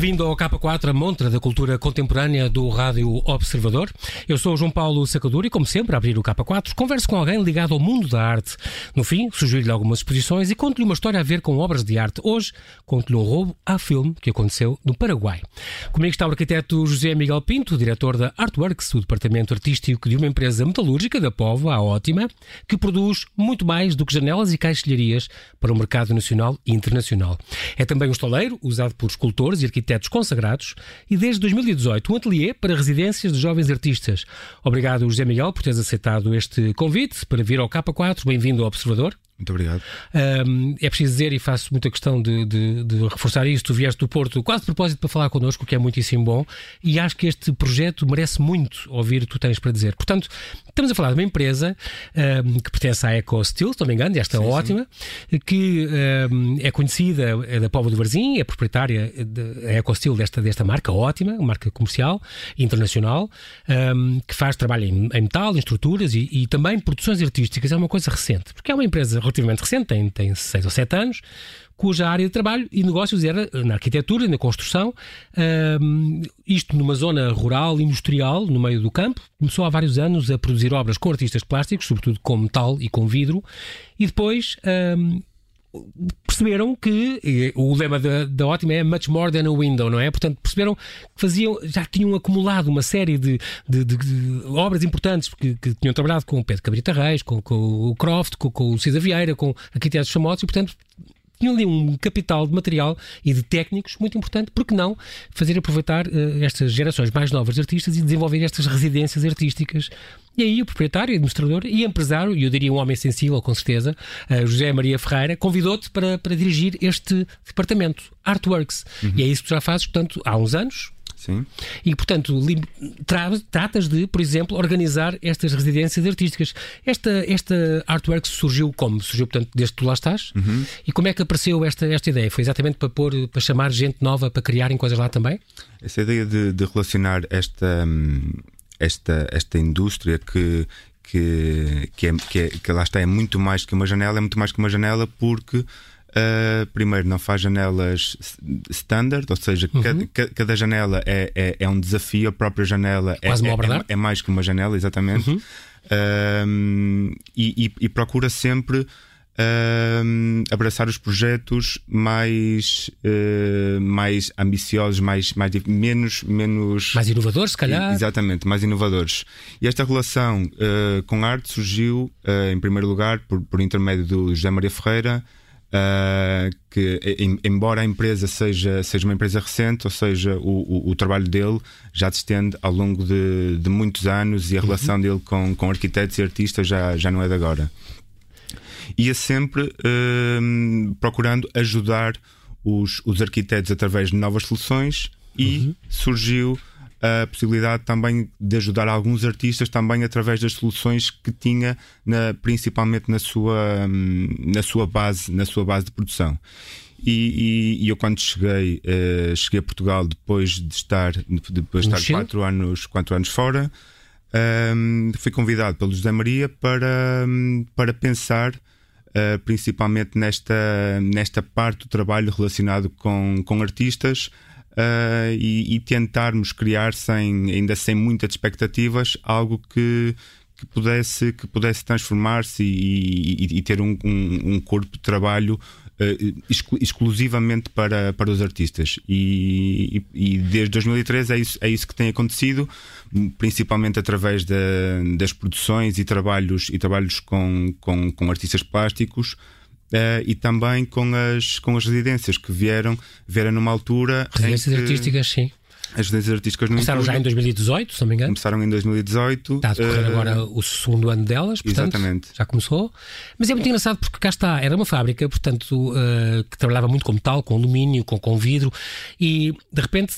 Bem-vindo ao K4, a montra da cultura contemporânea do Rádio Observador. Eu sou João Paulo Sacadura e, como sempre, a abrir o K4, converso com alguém ligado ao mundo da arte. No fim, sugiro-lhe algumas exposições e conto-lhe uma história a ver com obras de arte. Hoje, conto-lhe um roubo a filme que aconteceu no Paraguai. Comigo está o arquiteto José Miguel Pinto, diretor da Artworks, o departamento artístico de uma empresa metalúrgica da Povo, a Ótima, que produz muito mais do que janelas e caixilharias para o mercado nacional e internacional. É também um estaleiro usado por escultores e arquitetos arquitetos consagrados e desde 2018 um ateliê para residências de jovens artistas. Obrigado, José Miguel, por teres aceitado este convite para vir ao K4. Bem-vindo ao Observador. Muito obrigado. Um, é preciso dizer, e faço muita questão de, de, de, reforçar isto, tu vieste do Porto quase de propósito para falar connosco, que é muitíssimo bom, e acho que este projeto merece muito ouvir o que tu tens para dizer. Portanto, estamos a falar de uma empresa um, que pertence à EcoSteel, se não me engano, esta sim, ótima, sim. que um, é conhecida é da Póvoa do Varzim, é proprietária da EcoSteel desta, desta marca ótima, uma marca comercial, internacional, que faz trabalho em, em metal, em estruturas e, e também produções artísticas. É uma coisa recente, porque é uma empresa relativamente recente, tem, tem seis ou sete anos, cuja área de trabalho e negócios era na arquitetura e na construção, um, isto numa zona rural, industrial, no meio do campo. Começou há vários anos a produzir obras com artistas plásticos, sobretudo com metal e com vidro, e depois um, perceberam que o lema da, da Ótima é much more than a window, não é? Portanto, perceberam que faziam, já tinham acumulado uma série de, de, de, de obras importantes que, tinham trabalhado com o Pedro Cabrita Reis, com, com o Croft, com, com o César Vieira, com arquitetos famosos e, portanto, tinham ali um capital de material e de técnicos muito importante, porque não fazer aproveitar uh, estas gerações mais novas de artistas e desenvolver estas residências artísticas. E aí o proprietário, administrador e empresário, e eu diria um homem sensível, com certeza, uh, José Maria Ferreira, convidou-te para, para dirigir este departamento, Artworks. Uhum. E é isso que tu já fazes, portanto, há uns anos, Sim. E, portanto, tra tratas de, por exemplo, organizar estas residências artísticas. Esta, esta artwork surgiu como? Surgiu, portanto, desde que tu lá estás? Uhum. E como é que apareceu esta, esta ideia? Foi exatamente para, pôr, para chamar gente nova para criarem coisas lá também? Essa ideia de, de relacionar esta, esta, esta indústria que, que, que, é, que, é, que lá está é muito mais que uma janela, é muito mais que uma janela porque Uh, primeiro, não faz janelas standard, ou seja, uhum. cada, cada, janela é, é, é, um desafio, a própria janela é, é, é, é, mais que uma janela, exatamente. Uhum. Uh, e, e, e, procura sempre uh, abraçar os projetos mais, mais ambiciosos, mais, mais, menos, menos. Mais inovadores, se calhar. Exatamente, mais inovadores. E esta relação com a arte surgiu, em primeiro lugar, por, por intermédio do José Maria Ferreira. Uh, que, em, embora a empresa seja, seja uma empresa recente, ou seja, o, o, o trabalho dele já se estende ao longo de, de muitos anos e a uhum. relação dele com, com arquitetos e artistas já, já não é de agora. Ia sempre uh, procurando ajudar os, os arquitetos através de novas soluções e uhum. surgiu a possibilidade também de ajudar alguns artistas também através das soluções que tinha na, principalmente na sua, hum, na sua base na sua base de produção. E, e, e eu quando cheguei uh, cheguei a Portugal depois de estar depois de estar quatro anos quatro anos fora um, fui convidado pelo José Maria para hum, para pensar uh, principalmente nesta nesta parte do trabalho relacionado com com artistas uh, e, e, tentarmos criar sem, ainda sem muitas expectativas algo que, que pudesse, que pudesse transformar-se e, e, e, ter um, um, um, corpo de trabalho exclu exclusivamente para, para os artistas. E, desde 2013 é isso, é isso que tem acontecido, principalmente através da, das produções e trabalhos, e trabalhos com, com, com artistas plásticos. Uh, e também com as, com as residências que vieram, vieram numa altura. Residências artísticas, sim. As residências artísticas no Começaram já em 2018, se não me engano. Começaram em 2018. Está a decorrer uh, agora o segundo ano delas, portanto, exatamente. já começou. Mas é muito engraçado porque cá está, era uma fábrica, portanto, uh, que trabalhava muito com metal, com alumínio, com, com vidro, e de repente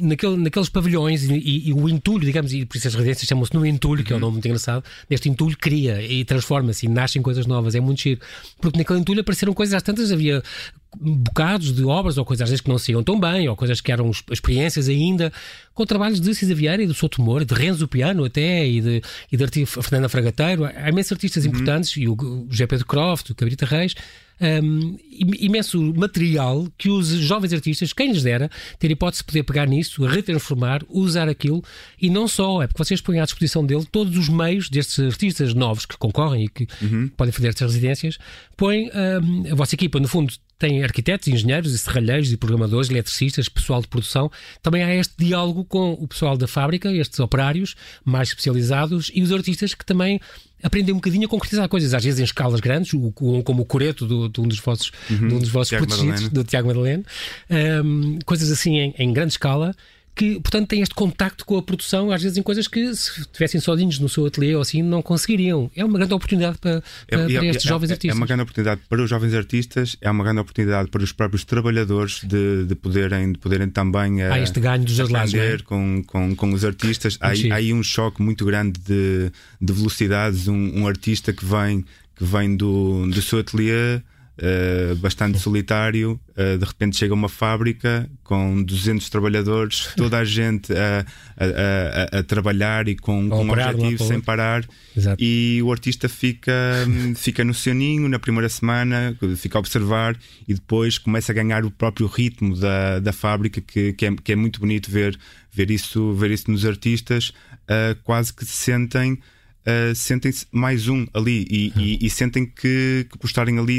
naquele, naqueles pavilhões e, e, e, o entulho, digamos, e por isso as residências chamam-se no entulho, que é um nome muito engraçado, neste entulho cria e transforma-se e nascem coisas novas, é muito giro. Porque naquele entulho apareceram coisas às tantas, havia bocados de obras ou coisas às vezes que não se iam tão bem, ou coisas que eram experiências ainda, com trabalhos de Cisa Vieira e do Souto Moura, de Renzo Piano até, e de, e de Fernanda Fragateiro. Há imensos artistas uhum. importantes, e o, o José Pedro Croft, o Cabrita Reis, um, imenso material que os jovens artistas, quem lhes dera, ter hipótese de poder pegar nisso, retransformar, usar aquilo e não só, é porque vocês põem à disposição dele todos os meios destes artistas novos que concorrem e que uhum. podem fazer estas residências, põem um, a vossa equipa, no fundo, tem arquitetos, engenheiros, e serralheiros e programadores, eletricistas, pessoal de produção. Também há este diálogo com o pessoal da fábrica, estes operários mais especializados e os artistas que também aprendem um bocadinho a concretizar coisas, às vezes em escalas grandes, como o coreto do, de um dos vossos, uhum. de um dos vossos protegidos, do Tiago Madalena, um, coisas assim em, em grande escala que, portanto, têm este contacto com a produção, às vezes em coisas que, se estivessem sozinhos no seu ateliê ou assim, não conseguiriam. É uma grande oportunidade para, para, é, para estes é, jovens é, artistas. É uma grande oportunidade para os jovens artistas, é uma grande oportunidade para os próprios trabalhadores de, de, poderem, de poderem também há este ganho dos lados, é? com, com, com os artistas. Há, há aí um choque muito grande de, de velocidades. Um, um artista que vem, que vem do, do seu ateliê Uh, bastante solitário. Uh, de repente chega uma fábrica com 200 trabalhadores, toda a gente a, a, a, a trabalhar e com, com um objetivo sem parar. Exato. E o artista fica, fica no seu ninho na primeira semana, fica a observar e depois começa a ganhar o próprio ritmo da, da fábrica, que, que, é, que é muito bonito ver, ver, isso, ver isso nos artistas, uh, quase que se sentem uh, sentem-se mais um ali e, e, e sentem que, que por estarem ali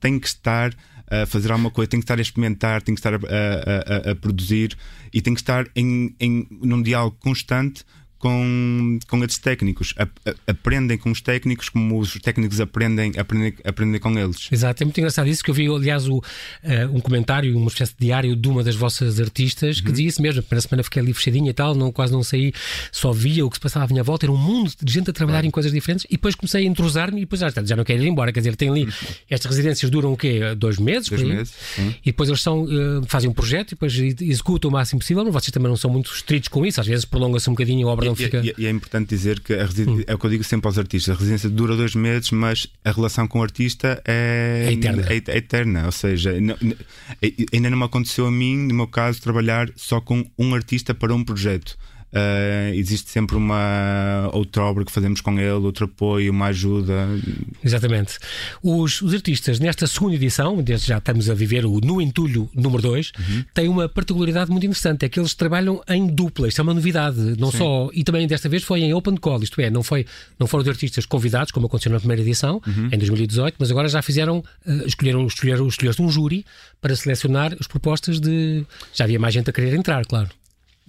têm que estar a fazer alguma coisa, têm que estar a experimentar, têm que estar a, a, a, a produzir e têm que estar em, em, num diálogo constante com, com esses técnicos. A, a, aprendem com os técnicos como os técnicos aprendem, aprendem, aprendem com eles. Exato, é muito engraçado isso que eu vi, aliás, o, uh, um comentário, uma espécie de diário de uma das vossas artistas que uhum. dizia isso mesmo. A primeira semana fiquei ali fechadinha e tal, não, quase não saí, só via o que se passava à minha volta, era um mundo de gente a trabalhar em coisas diferentes e depois comecei a entrosar-me e depois já, já não quero ir embora. Quer dizer, tem ali, uhum. estas residências duram o quê? Dois meses? Dois meses. E depois eles são, uh, fazem um projeto e depois executam o máximo possível, mas vocês também não são muito estritos com isso, às vezes prolonga-se um bocadinho a obra e, fica. E, e é importante dizer que hum. é o que eu digo sempre aos artistas: a residência dura dois meses, mas a relação com o artista é, é eterna. É, é eterna. Ou seja, não, ainda não me aconteceu a mim, no meu caso, trabalhar só com um artista para um projeto. Uh, existe sempre uma outra obra que fazemos com ele, outro apoio, uma ajuda. Exatamente. Os, os artistas, nesta segunda edição, desde já estamos a viver o No Entulho número 2, uhum. têm uma particularidade muito interessante: é que eles trabalham em dupla. Isto é uma novidade, não Sim. só. E também desta vez foi em open call, isto é, não, foi, não foram de artistas convidados, como aconteceu na primeira edição, uhum. em 2018, mas agora já fizeram, uh, escolheram, escolheram, escolheram um júri para selecionar as propostas de. Já havia mais gente a querer entrar, claro.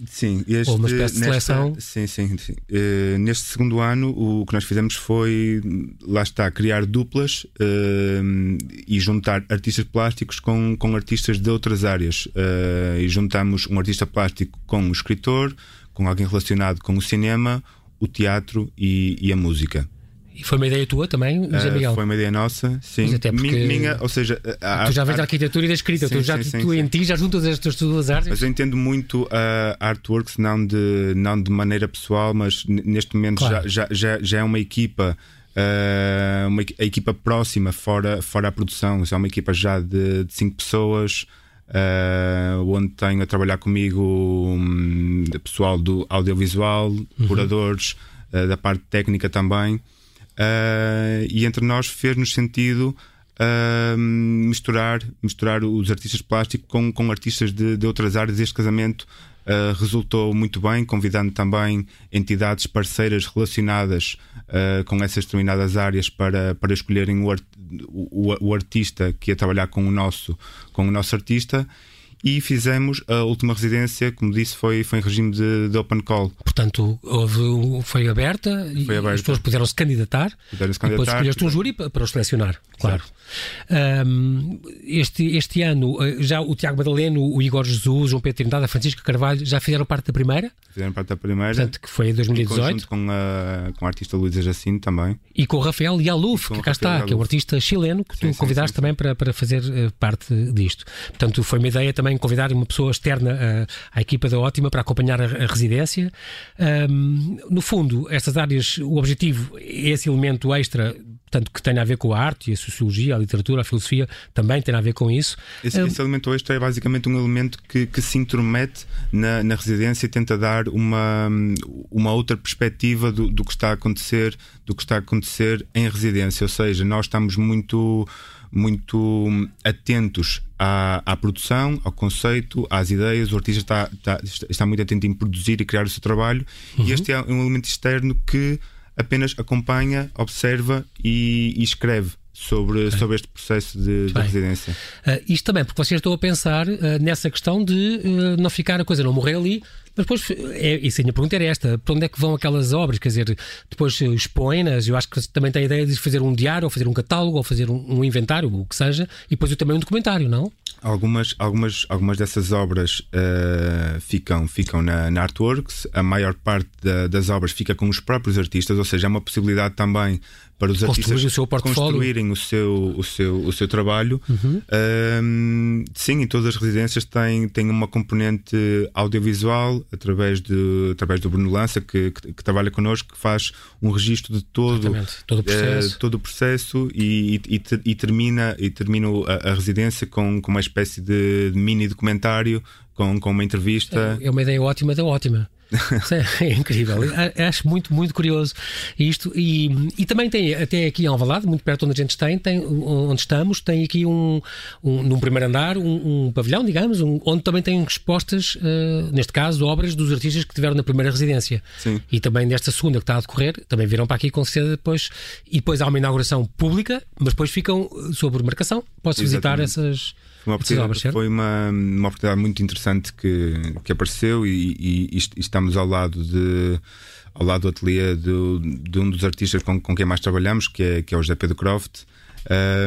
Sim, este, Ou uma espécie de seleção. sim, sim. sim. Uh, neste segundo ano, o que nós fizemos foi, lá está, criar duplas uh, e juntar artistas plásticos com, com artistas de outras áreas. Uh, e juntamos um artista plástico com um escritor, com alguém relacionado com o cinema, o teatro e, e a música. E foi uma ideia tua também, José Miguel? Uh, foi uma ideia nossa, sim. até porque minha, ou seja, a, tu já vês da arquitetura e da escrita, sim, tu, já, sim, tu sim, em ti já juntas estas duas artes. Mas eu entendo muito a uh, artworks, não de, não de maneira pessoal, mas neste momento claro. já, já, já é uma equipa. Uh, uma, a equipa próxima fora, fora a produção, é uma equipa já de, de cinco pessoas, uh, onde tenho a trabalhar comigo um, pessoal do audiovisual, uhum. curadores, uh, da parte técnica também. Uh, e entre nós fez-nos sentido uh, misturar, misturar os artistas plásticos com, com artistas de, de outras áreas. Este casamento uh, resultou muito bem, convidando também entidades parceiras relacionadas com essas determinadas áreas para, para escolherem o, art, o, o artista que ia trabalhar com o nosso, com o nosso artista e fizemos a última residência, como disse, foi, foi em regime de, de open call. Portanto, houve, foi aberta foi e aberta. as pessoas puderam se candidatar, puderam -se candidatar depois escolheste um júri para, os selecionar, claro. Um, este, este ano, eh, já o Tiago Madaleno, o Igor Jesus, o João Pedro Trindade, a Francisca Carvalho já fizeram parte da primeira? Fizeram parte da primeira. Portanto, que foi em 2018. com, a, com a artista Luísa Jacinto também. E com o Rafael Yaluf, que cá está, Yaluf. que é um artista chileno que sim, tu convidaste sim, sim, também para, para fazer uh, parte disto. Portanto, foi uma ideia também convidar uma pessoa externa à, à equipa da Ótima para acompanhar a, a residência. Um, no fundo, estas áreas, o objetivo é esse elemento extra portanto, que tem a ver com a arte e a sociologia, a literatura, a filosofia, também tem a ver com isso. Esse, esse elemento extra é basicamente um elemento que, que se intromete na, na, residência e tenta dar uma, uma outra perspectiva do, do, que está a acontecer, do que está a acontecer em residência. Ou seja, nós estamos muito muito atentos à, à, produção, ao conceito, às ideias. O artista está, está, está muito atento em produzir e criar o seu trabalho, uhum. e este é um elemento externo que apenas acompanha, observa e, e escreve sobre, sobre este processo de, de residência. Uh, isto também, porque vocês estão a pensar uh, nessa questão de uh, não ficar a coisa, não morrer ali. Mas depois, é, isso a minha pergunta era esta: para onde é que vão aquelas obras? Quer dizer, depois expõem-nas. Eu acho que também tem a ideia de fazer um diário, ou fazer um catálogo, ou fazer um, um inventário, o que seja, e depois também um documentário, não? Algumas, algumas, algumas dessas obras uh, ficam, ficam na, na Artworks, a maior parte da, das obras fica com os próprios artistas, ou seja, é uma possibilidade também para os artistas o seu construírem o seu, o seu, o seu trabalho. Uhum. Um, sim, em todas as residências tem, tem uma componente audiovisual através, de, através do Bruno Lança, que, que, que trabalha connosco, que faz um registro de todo, todo o processo, uh, todo o processo e, e, e, termina, e termina a, a, residência com, com uma espécie de mini documentário com, com uma entrevista. É, é uma ideia ótima da ótima. É incrível. Acho muito, muito curioso isto. E, e também tem, até aqui em Alvalade, muito perto onde a gente tem, tem onde estamos, tem aqui um, um num primeiro andar, um, um pavilhão, digamos, um, onde também tem expostas, uh, neste caso, obras dos artistas que tiveram na primeira residência. Sim. E também nesta segunda que está a decorrer, também viram para aqui com certeza depois. E depois há uma inauguração pública, mas depois ficam sob marcação. Posso visitar essas uma oportunidade, foi uma, uma oportunidade muito interessante que, que apareceu e, e, e estamos ao lado de ao lado do ateliê de, de, um dos artistas com, com quem mais trabalhamos, que é, que é o José Pedro Croft.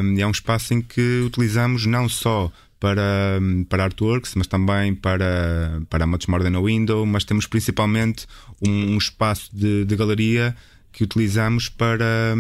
Um, e é um espaço em que utilizamos não só para, para artworks, mas também para, para a Much More Than a Window, mas temos principalmente um, um espaço de, de, galeria que utilizamos para,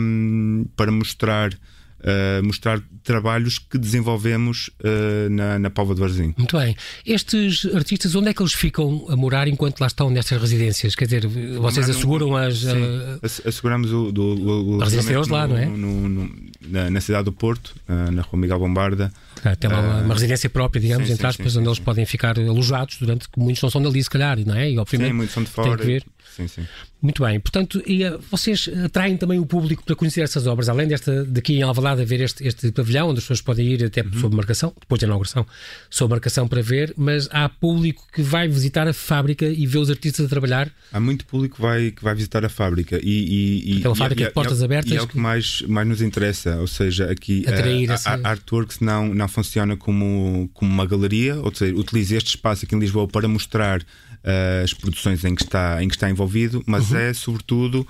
para mostrar uh, mostrar trabalhos que desenvolvemos uh, na, na Pova de Varzim. Muito bem. Estes artistas, onde é que eles ficam a morar enquanto lá estão nestas residências? Quer dizer, vocês asseguram as. Sim, uh... asseguramos o, do, o, o a residência deles lá, não é? No, no, na, na, cidade do Porto, na Rua Miguel Bombarda. Tem lá uma, uma residência própria, digamos, sim, entre aspas, sim, onde eles podem ficar alojados durante que muitos não são dali, se calhar, não é? E obviamente. Sim, muitos são de fora. Tem que ver. Sim, sim. Muito bem, portanto, e, uh, vocês atraem também o público para conhecer essas obras, além desta daqui em Alvalade a ver este, este pavilhão, onde as pessoas podem ir até uhum. sob marcação, depois da inauguração, sob marcação para ver, mas há público que vai visitar a fábrica e ver os artistas a trabalhar. Há muito público que vai, que vai visitar a fábrica e, e, Aquela fábrica e, de portas e, abertas. E é o que mais, mais nos interessa, ou seja, aqui a, essa... a, a Artworks não, não funciona como, como uma galeria, ou seja, utiliza este espaço aqui em Lisboa para mostrar uh, as produções em que está, em que está envolvido, mas uhum. é sobretudo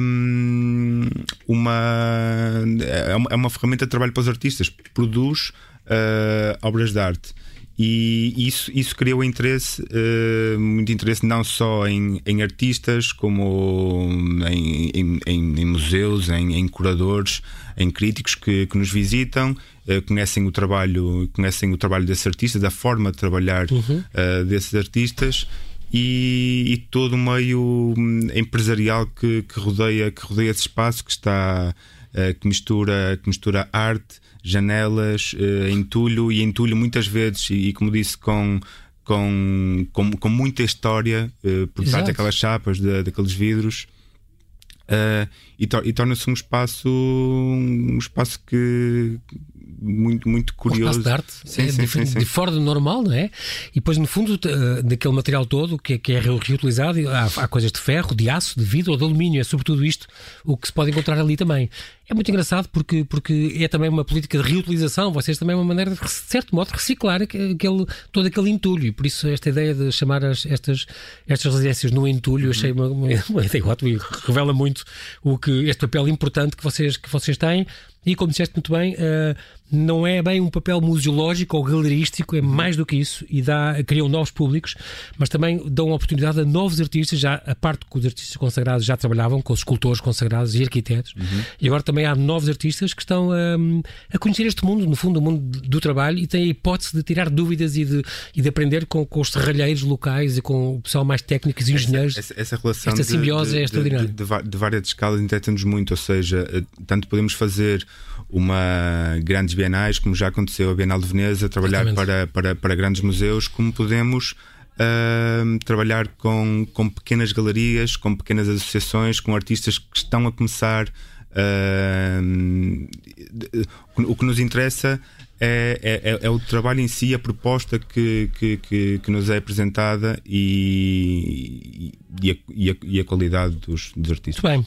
um, uma, é uma, é uma ferramenta de trabalho para os artistas, produz uh, obras de arte. E isso, isso criou interesse, uh, muito interesse não só em, em artistas, como em, em, em museus, em, curadores, em críticos que, que nos visitam, uh, conhecem o trabalho, conhecem o trabalho desses artistas, a forma de trabalhar uhum. uh, desses artistas e, e, todo o meio hum, empresarial que, que, rodeia, que rodeia esse espaço que está que mistura, que mistura arte janelas, uh, entulho e entulho muitas vezes, e, e como disse, com, com, com, com muita história uh, por trás daquelas chapas, de, daqueles vidros. Uh, e, to e torna-se um espaço um espaço que muito, muito curioso. Um de arte, sim, é, sim, de, sim, de, fora do normal, não é? E depois, no fundo, daquele material todo que, que é reutilizado, há, há, coisas de ferro, de aço, de vidro ou de alumínio, é sobretudo isto o que se pode encontrar ali também. É muito engraçado porque, porque é também uma política de reutilização, vocês também é uma maneira de, de certo modo, reciclar aquele, todo aquele entulho. E por isso, esta ideia de chamar as, estas, estas residências no entulho, achei uma, uma, uma ideia ótima e revela muito o que, este papel importante que vocês, que vocês têm. E como disseste muito bem, uh, não é bem um papel museológico ou galerístico, é mais do que isso e dá, criam novos públicos, mas também dão oportunidade a novos artistas, já a parte que os artistas consagrados já trabalhavam, com os escultores consagrados e arquitetos, uhum. e agora também também há novos artistas que estão a, a conhecer este mundo, no fundo, o mundo do trabalho, e têm a hipótese de tirar dúvidas e de, e de aprender com, com os serralheiros locais e com o pessoal mais técnico e engenheiros. Essa, essa, essa relação esta simbiose de, de, é extraordinária. De, de, de várias escalas interessa-nos muito, ou seja, eh, tanto podemos fazer uma grandes bienais, como já aconteceu a Bienal de Veneza, trabalhar para, para, para grandes museus, como podemos uh, trabalhar com, com pequenas galerias, com pequenas associações, com artistas que estão a começar. Uh, o que nos interessa é, é, é, o trabalho em si, a proposta que, que, que, que nos é apresentada e, e, a, e, a, e a qualidade dos, dos artistas. Muito bem.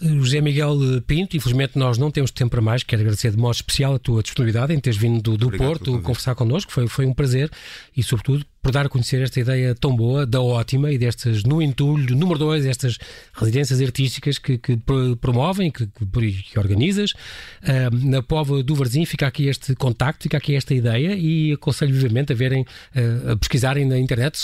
José Miguel Pinto, infelizmente nós não temos tempo para mais. Quero agradecer de modo especial a tua disponibilidade em teres vindo do, do Porto conversar connosco. Foi, foi um prazer e, sobretudo, por dar a conhecer esta ideia tão boa, da ótima e destas, no entulho, número dois, estas residências artísticas que, que promovem, que, que, organizas. Uh, na Pova do Varzim fica aqui este contacto, fica aqui esta ideia e aconselho vivamente a verem, uh, a pesquisarem na internet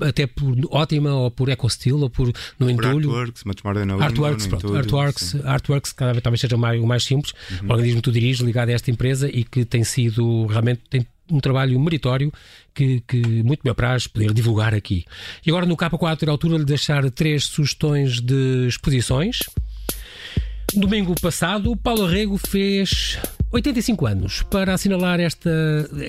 até por ótima ou por EcoSteel ou por no entulho. Artworks, much more than Artworks, pronto, entulho, artworks, artworks cada vez talvez seja mais, o mais simples. Uhum. O organismo que tu diriges ligado a esta empresa e que tem sido realmente tem um trabalho meritório que, que muito me apraz poder divulgar aqui. E agora no K4 é a altura de deixar três sugestões de exposições. Domingo passado, Paulo Rego fez 85 anos. Para assinalar esta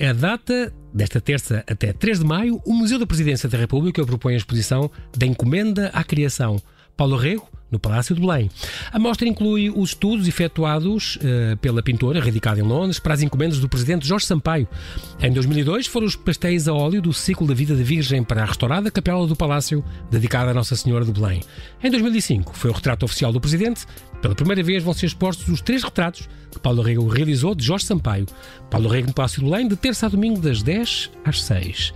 a data, desta terça até 3 de maio, o Museu da Presidência da República propõe a exposição da Encomenda à Criação. Paulo Rego, no Palácio de Belém. A mostra inclui os estudos efetuados uh, pela pintora, radicada em Londres, para as encomendas do presidente Jorge Sampaio. Em 2002 foram os pastéis a óleo do ciclo da vida da Virgem para a restaurada Capela do Palácio, dedicada a Nossa Senhora de Belém. Em 2005 foi o retrato oficial do presidente. Pela primeira vez vão ser expostos os três retratos que Paulo Rego realizou de Jorge Sampaio. Paulo Rego no Palácio de Belém, de terça a domingo, das 10 às 6.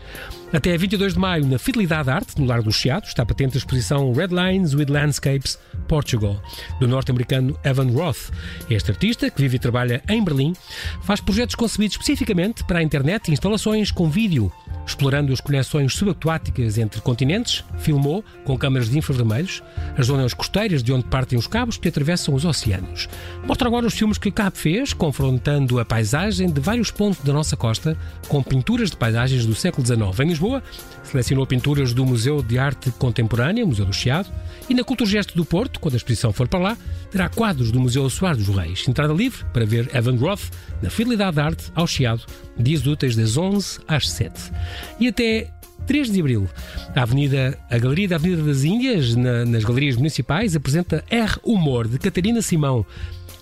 Até 22 de maio, na Fidelidade Arte, no Lar do Chiado, está patente a exposição Red Lines with Landscapes Portugal, do norte-americano Evan Roth. Este artista, que vive e trabalha em Berlim, faz projetos concebidos especificamente para a internet e instalações com vídeo. Explorando as conexões subaquáticas entre continentes, filmou, com câmaras de infravermelhos, as zonas costeiras de onde partem os cabos que atravessam os oceanos. Mostra agora os filmes que Cabo fez, confrontando a paisagem de vários pontos da nossa costa com pinturas de paisagens do século XIX. Lisboa, selecionou pinturas do Museu de Arte Contemporânea, Museu do Chiado, e na Culturgesto do Porto, quando a exposição for para lá, terá quadros do Museu Soares dos Reis. Entrada livre para ver Evan Roth na Fidelidade de Arte, ao Chiado, dias úteis das 11 às 7. E até 3 de abril, a Avenida, a Galeria da Avenida das Índias, na, nas galerias municipais, apresenta R Humor, de Catarina Simão.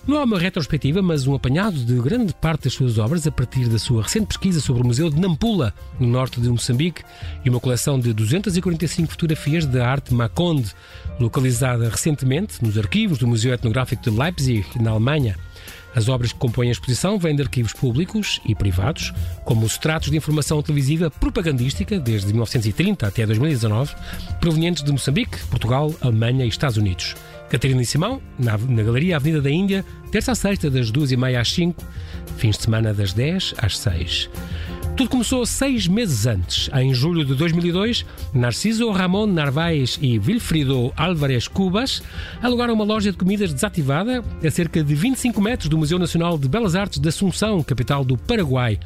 Não há uma retrospectiva, mas um apanhado de grande parte das suas obras a partir da sua recente pesquisa sobre o Museu de Nampula, no norte de Moçambique, e uma coleção de 245 fotografias de arte Maconde, localizada recentemente nos arquivos do Museu Etnográfico de Leipzig, na Alemanha. As obras que compõem a exposição vêm de arquivos públicos e privados, como os tratos de informação televisiva propagandística, desde 1930 até 2019, provenientes de Moçambique, Portugal, Alemanha e Estados Unidos. Catarina e Simão, na, na Galeria Avenida da Índia, terça a sexta, das duas e meia às cinco, fins de semana das 10 às 6. Tudo começou seis meses antes. Em julho de 2002, Narciso Ramon Narvaez e Wilfrido Álvarez Cubas alugaram uma loja de comidas desativada a cerca de 25 metros do Museu Nacional de Belas Artes de Assunção, capital do Paraguai.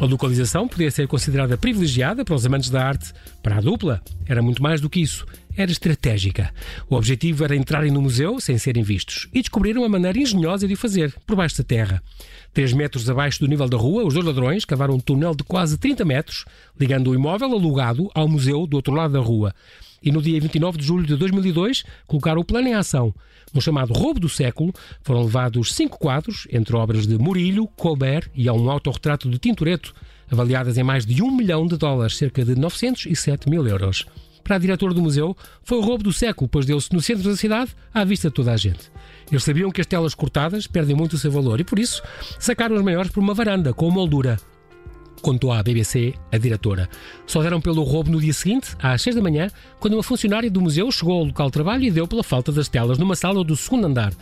A localização podia ser considerada privilegiada para os amantes da arte. Para a dupla, era muito mais do que isso. Era estratégica. O objetivo era entrarem no museu sem serem vistos e descobriram uma maneira engenhosa de o fazer, por baixo da terra. Três metros abaixo do nível da rua, os dois ladrões cavaram um túnel de quase 30 metros, ligando o imóvel alugado ao museu do outro lado da rua. E no dia 29 de julho de 2002, colocaram o plano em ação. No chamado roubo do século, foram levados cinco quadros, entre obras de Murillo, Colbert e um autorretrato de Tintoretto, avaliadas em mais de um milhão de dólares, cerca de 907 mil euros. Para a diretora do museu, foi o roubo do século, pois deu-se no centro da cidade, à vista de toda a gente. Eles sabiam que as telas cortadas perdem muito o seu valor e, por isso, sacaram as maiores por uma varanda com moldura contou à BBC a diretora. Só deram pelo roubo no dia seguinte, às 6 da manhã, quando uma funcionária do museu chegou ao local de trabalho e deu pela falta das telas numa sala do segundo andar.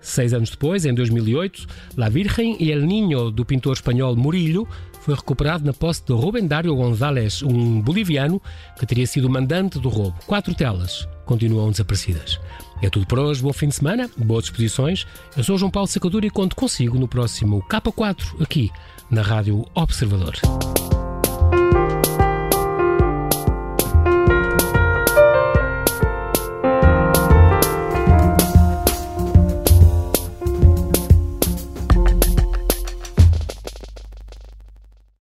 Seis anos depois, em 2008, La Virgen e El Niño, do pintor espanhol Murillo, foi recuperado na posse de Rubén Dario González, um boliviano que teria sido mandante do roubo. Quatro telas continuam desaparecidas. É tudo por hoje, bom fim de semana, boas disposições. Eu sou João Paulo Sacadura e conto consigo no próximo K4, aqui na Rádio Observador.